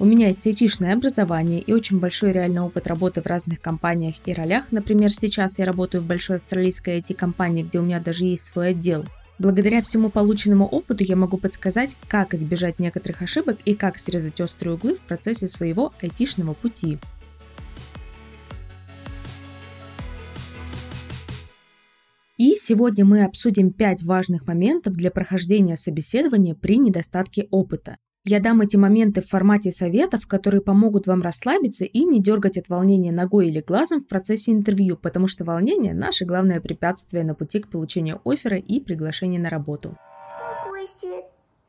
У меня есть айтишное образование и очень большой реальный опыт работы в разных компаниях и ролях. Например, сейчас я работаю в большой австралийской IT-компании, где у меня даже есть свой отдел. Благодаря всему полученному опыту я могу подсказать, как избежать некоторых ошибок и как срезать острые углы в процессе своего айтишного пути. И сегодня мы обсудим 5 важных моментов для прохождения собеседования при недостатке опыта. Я дам эти моменты в формате советов, которые помогут вам расслабиться и не дергать от волнения ногой или глазом в процессе интервью, потому что волнение – наше главное препятствие на пути к получению оффера и приглашения на работу. Спокойствие,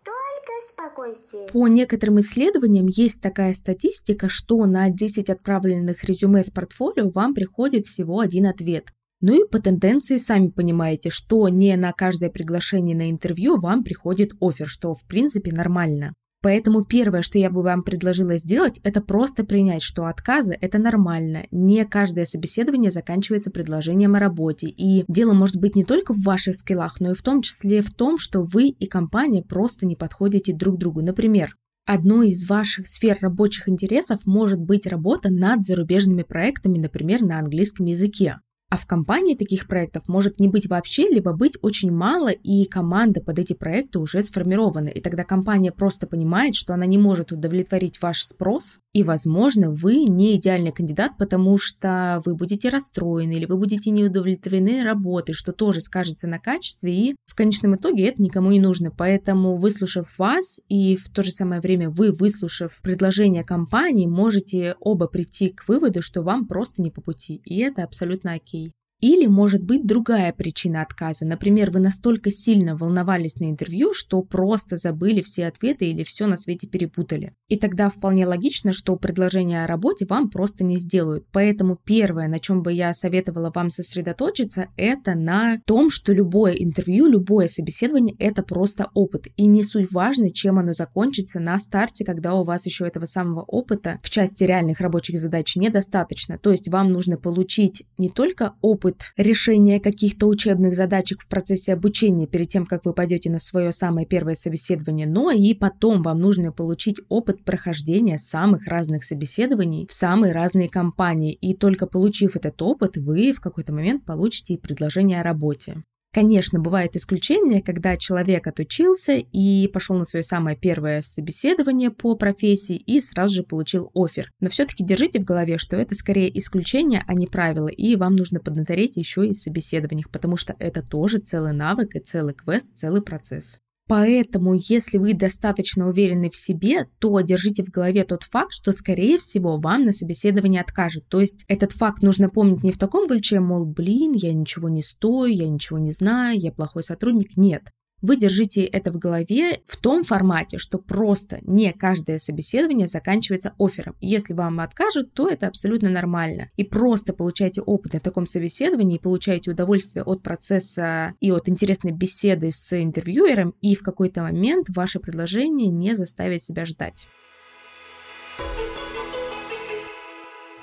только спокойствие. По некоторым исследованиям есть такая статистика, что на 10 отправленных резюме с портфолио вам приходит всего один ответ. Ну и по тенденции сами понимаете, что не на каждое приглашение на интервью вам приходит офер, что в принципе нормально. Поэтому первое, что я бы вам предложила сделать, это просто принять, что отказы – это нормально. Не каждое собеседование заканчивается предложением о работе. И дело может быть не только в ваших скиллах, но и в том числе в том, что вы и компания просто не подходите друг другу. Например, Одной из ваших сфер рабочих интересов может быть работа над зарубежными проектами, например, на английском языке. А в компании таких проектов может не быть вообще, либо быть очень мало, и команда под эти проекты уже сформирована. И тогда компания просто понимает, что она не может удовлетворить ваш спрос, и, возможно, вы не идеальный кандидат, потому что вы будете расстроены или вы будете не удовлетворены работой, что тоже скажется на качестве, и в конечном итоге это никому не нужно. Поэтому, выслушав вас и в то же самое время вы, выслушав предложение компании, можете оба прийти к выводу, что вам просто не по пути. И это абсолютно окей. Или может быть другая причина отказа. Например, вы настолько сильно волновались на интервью, что просто забыли все ответы или все на свете перепутали. И тогда вполне логично, что предложение о работе вам просто не сделают. Поэтому первое, на чем бы я советовала вам сосредоточиться, это на том, что любое интервью, любое собеседование – это просто опыт. И не суть важно, чем оно закончится на старте, когда у вас еще этого самого опыта в части реальных рабочих задач недостаточно. То есть вам нужно получить не только опыт опыт решения каких-то учебных задачек в процессе обучения перед тем, как вы пойдете на свое самое первое собеседование, но и потом вам нужно получить опыт прохождения самых разных собеседований в самые разные компании. И только получив этот опыт, вы в какой-то момент получите предложение о работе. Конечно, бывает исключение, когда человек отучился и пошел на свое самое первое собеседование по профессии и сразу же получил офер. Но все-таки держите в голове, что это скорее исключение, а не правило, и вам нужно поднатореть еще и в собеседованиях, потому что это тоже целый навык и целый квест, целый процесс. Поэтому, если вы достаточно уверены в себе, то держите в голове тот факт, что, скорее всего, вам на собеседовании откажут. То есть этот факт нужно помнить не в таком ключе, мол, блин, я ничего не стою, я ничего не знаю, я плохой сотрудник. Нет вы держите это в голове в том формате, что просто не каждое собеседование заканчивается оффером. Если вам откажут, то это абсолютно нормально. И просто получайте опыт на таком собеседовании, получаете удовольствие от процесса и от интересной беседы с интервьюером, и в какой-то момент ваше предложение не заставит себя ждать.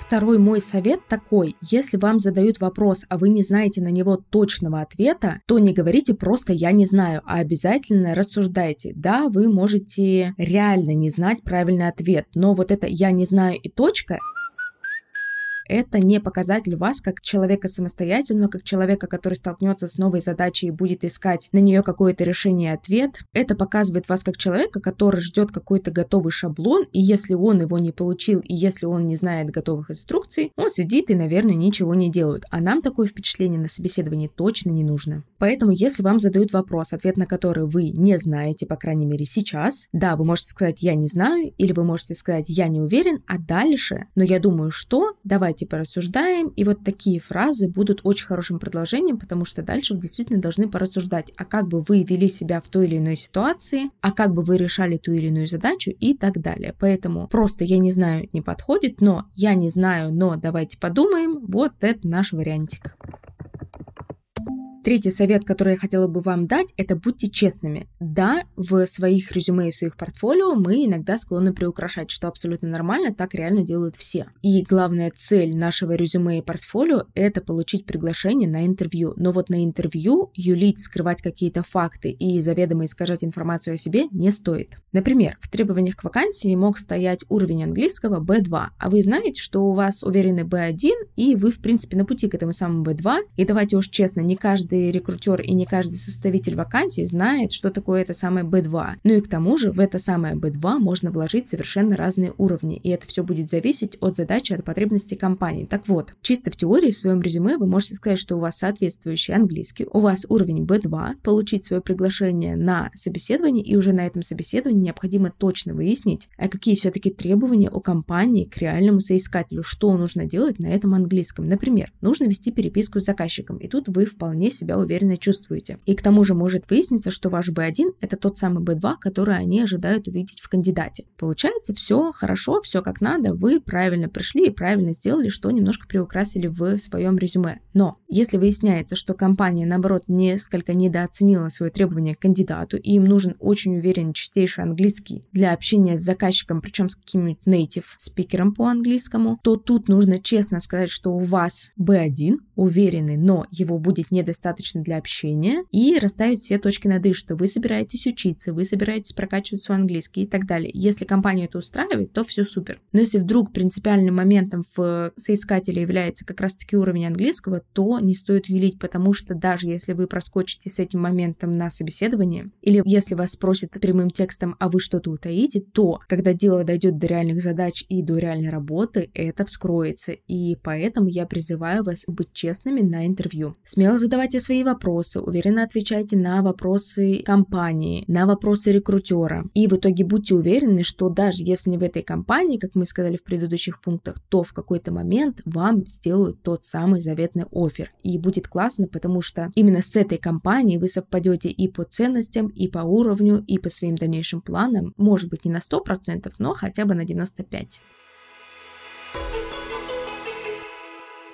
Второй мой совет такой. Если вам задают вопрос, а вы не знаете на него точного ответа, то не говорите просто «я не знаю», а обязательно рассуждайте. Да, вы можете реально не знать правильный ответ, но вот это «я не знаю» и точка это не показатель вас как человека самостоятельного, как человека, который столкнется с новой задачей и будет искать на нее какое-то решение и ответ. Это показывает вас как человека, который ждет какой-то готовый шаблон, и если он его не получил, и если он не знает готовых инструкций, он сидит и, наверное, ничего не делает. А нам такое впечатление на собеседовании точно не нужно. Поэтому, если вам задают вопрос, ответ на который вы не знаете, по крайней мере сейчас, да, вы можете сказать «я не знаю», или вы можете сказать «я не уверен», а дальше, но я думаю, что, давайте давайте порассуждаем. И вот такие фразы будут очень хорошим продолжением, потому что дальше вы действительно должны порассуждать, а как бы вы вели себя в той или иной ситуации, а как бы вы решали ту или иную задачу и так далее. Поэтому просто я не знаю не подходит, но я не знаю, но давайте подумаем, вот это наш вариантик. Третий совет, который я хотела бы вам дать, это будьте честными. Да, в своих резюме и в своих портфолио мы иногда склонны приукрашать, что абсолютно нормально, так реально делают все. И главная цель нашего резюме и портфолио — это получить приглашение на интервью. Но вот на интервью юлить, скрывать какие-то факты и заведомо искажать информацию о себе не стоит. Например, в требованиях к вакансии мог стоять уровень английского B2, а вы знаете, что у вас уверенный B1, и вы, в принципе, на пути к этому самому B2. И давайте уж честно, не каждый каждый рекрутер и не каждый составитель вакансий знает, что такое это самое B2. Ну и к тому же в это самое B2 можно вложить совершенно разные уровни, и это все будет зависеть от задачи, от потребностей компании. Так вот, чисто в теории в своем резюме вы можете сказать, что у вас соответствующий английский, у вас уровень B2, получить свое приглашение на собеседование, и уже на этом собеседовании необходимо точно выяснить, а какие все-таки требования у компании к реальному соискателю, что нужно делать на этом английском. Например, нужно вести переписку с заказчиком, и тут вы вполне себя уверенно чувствуете. И к тому же может выясниться, что ваш B1 это тот самый B2, который они ожидают увидеть в кандидате. Получается, все хорошо, все как надо, вы правильно пришли и правильно сделали, что немножко приукрасили в своем резюме. Но если выясняется, что компания, наоборот, несколько недооценила свои требования к кандидату, и им нужен очень уверенный чистейший английский для общения с заказчиком, причем с каким-нибудь native спикером по английскому, то тут нужно честно сказать, что у вас B1 уверенный, но его будет недостаточно достаточно для общения, и расставить все точки над «и», что вы собираетесь учиться, вы собираетесь прокачивать свой английский и так далее. Если компанию это устраивает, то все супер. Но если вдруг принципиальным моментом в соискателе является как раз-таки уровень английского, то не стоит юлить, потому что даже если вы проскочите с этим моментом на собеседование, или если вас спросят прямым текстом, а вы что-то утаите, то, когда дело дойдет до реальных задач и до реальной работы, это вскроется. И поэтому я призываю вас быть честными на интервью. Смело задавайте свои вопросы, уверенно отвечайте на вопросы компании, на вопросы рекрутера. И в итоге будьте уверены, что даже если не в этой компании, как мы сказали в предыдущих пунктах, то в какой-то момент вам сделают тот самый заветный офер. И будет классно, потому что именно с этой компанией вы совпадете и по ценностям, и по уровню, и по своим дальнейшим планам. Может быть не на 100%, но хотя бы на 95%.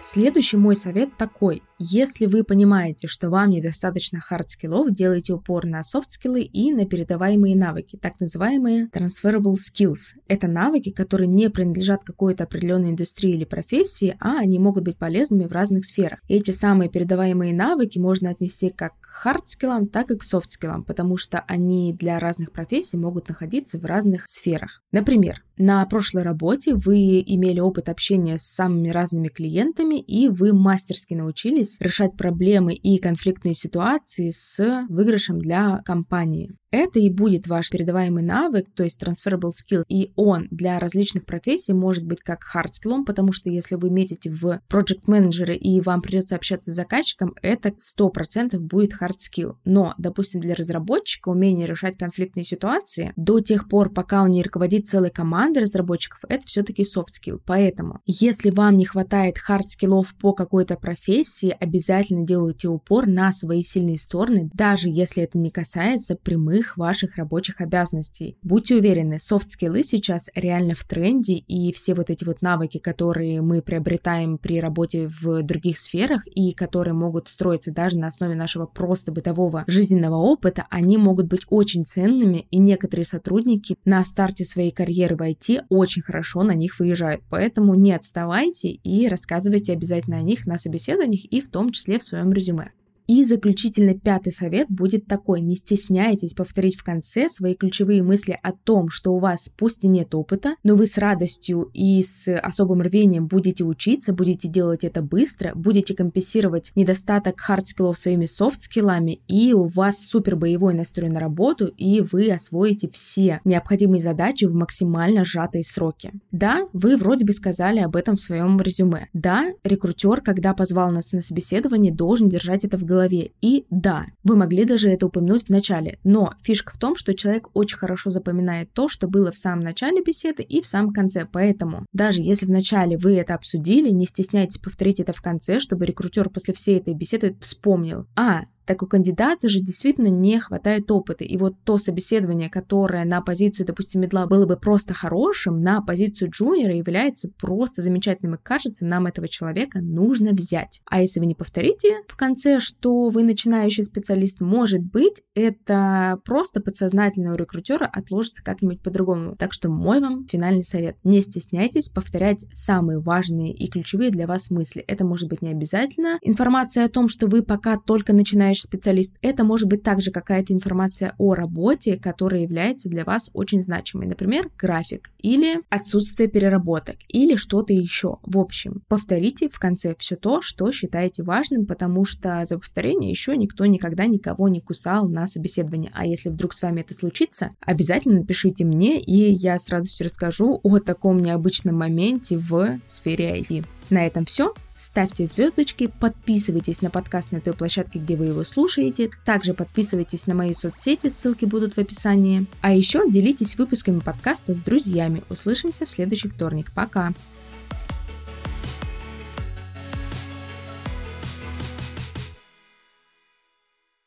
Следующий мой совет такой. Если вы понимаете, что вам недостаточно хард-скиллов, делайте упор на софт-скиллы и на передаваемые навыки, так называемые transferable skills. Это навыки, которые не принадлежат какой-то определенной индустрии или профессии, а они могут быть полезными в разных сферах. Эти самые передаваемые навыки можно отнести как к хард-скиллам, так и к софт-скиллам, потому что они для разных профессий могут находиться в разных сферах. Например, на прошлой работе вы имели опыт общения с самыми разными клиентами, и вы мастерски научились решать проблемы и конфликтные ситуации с выигрышем для компании. Это и будет ваш передаваемый навык, то есть transferable skill, и он для различных профессий может быть как hard skill, потому что если вы метите в project менеджеры и вам придется общаться с заказчиком, это 100% будет hard skill. Но, допустим, для разработчика умение решать конфликтные ситуации до тех пор, пока он не руководит целой командой разработчиков, это все-таки soft skill. Поэтому, если вам не хватает hard скиллов по какой-то профессии, обязательно делайте упор на свои сильные стороны, даже если это не касается прямых прямых ваших рабочих обязанностей. Будьте уверены, софт-скиллы сейчас реально в тренде, и все вот эти вот навыки, которые мы приобретаем при работе в других сферах и которые могут строиться даже на основе нашего просто бытового жизненного опыта, они могут быть очень ценными, и некоторые сотрудники на старте своей карьеры в IT очень хорошо на них выезжают. Поэтому не отставайте и рассказывайте обязательно о них на собеседованиях и в том числе в своем резюме. И заключительный пятый совет будет такой. Не стесняйтесь повторить в конце свои ключевые мысли о том, что у вас пусть и нет опыта, но вы с радостью и с особым рвением будете учиться, будете делать это быстро, будете компенсировать недостаток хард-скиллов своими софт-скиллами, и у вас супер боевой настрой на работу, и вы освоите все необходимые задачи в максимально сжатые сроки. Да, вы вроде бы сказали об этом в своем резюме. Да, рекрутер, когда позвал нас на собеседование, должен держать это в голове голове. И да, вы могли даже это упомянуть в начале, но фишка в том, что человек очень хорошо запоминает то, что было в самом начале беседы и в самом конце. Поэтому даже если в начале вы это обсудили, не стесняйтесь повторить это в конце, чтобы рекрутер после всей этой беседы вспомнил. А, так у кандидата же действительно не хватает опыта. И вот то собеседование, которое на позицию, допустим, медла было бы просто хорошим, на позицию джуниора является просто замечательным. И кажется, нам этого человека нужно взять. А если вы не повторите в конце, что вы начинающий специалист, может быть, это просто подсознательно у рекрутера отложится как-нибудь по-другому. Так что мой вам финальный совет. Не стесняйтесь повторять самые важные и ключевые для вас мысли. Это может быть не обязательно. Информация о том, что вы пока только начинаете начинающий специалист, это может быть также какая-то информация о работе, которая является для вас очень значимой. Например, график или отсутствие переработок или что-то еще. В общем, повторите в конце все то, что считаете важным, потому что за повторение еще никто никогда никого не кусал на собеседовании. А если вдруг с вами это случится, обязательно напишите мне, и я с радостью расскажу о таком необычном моменте в сфере IT. На этом все. Ставьте звездочки, подписывайтесь на подкаст на той площадке, где вы его слушаете. Также подписывайтесь на мои соцсети, ссылки будут в описании. А еще делитесь выпусками подкаста с друзьями. Услышимся в следующий вторник. Пока!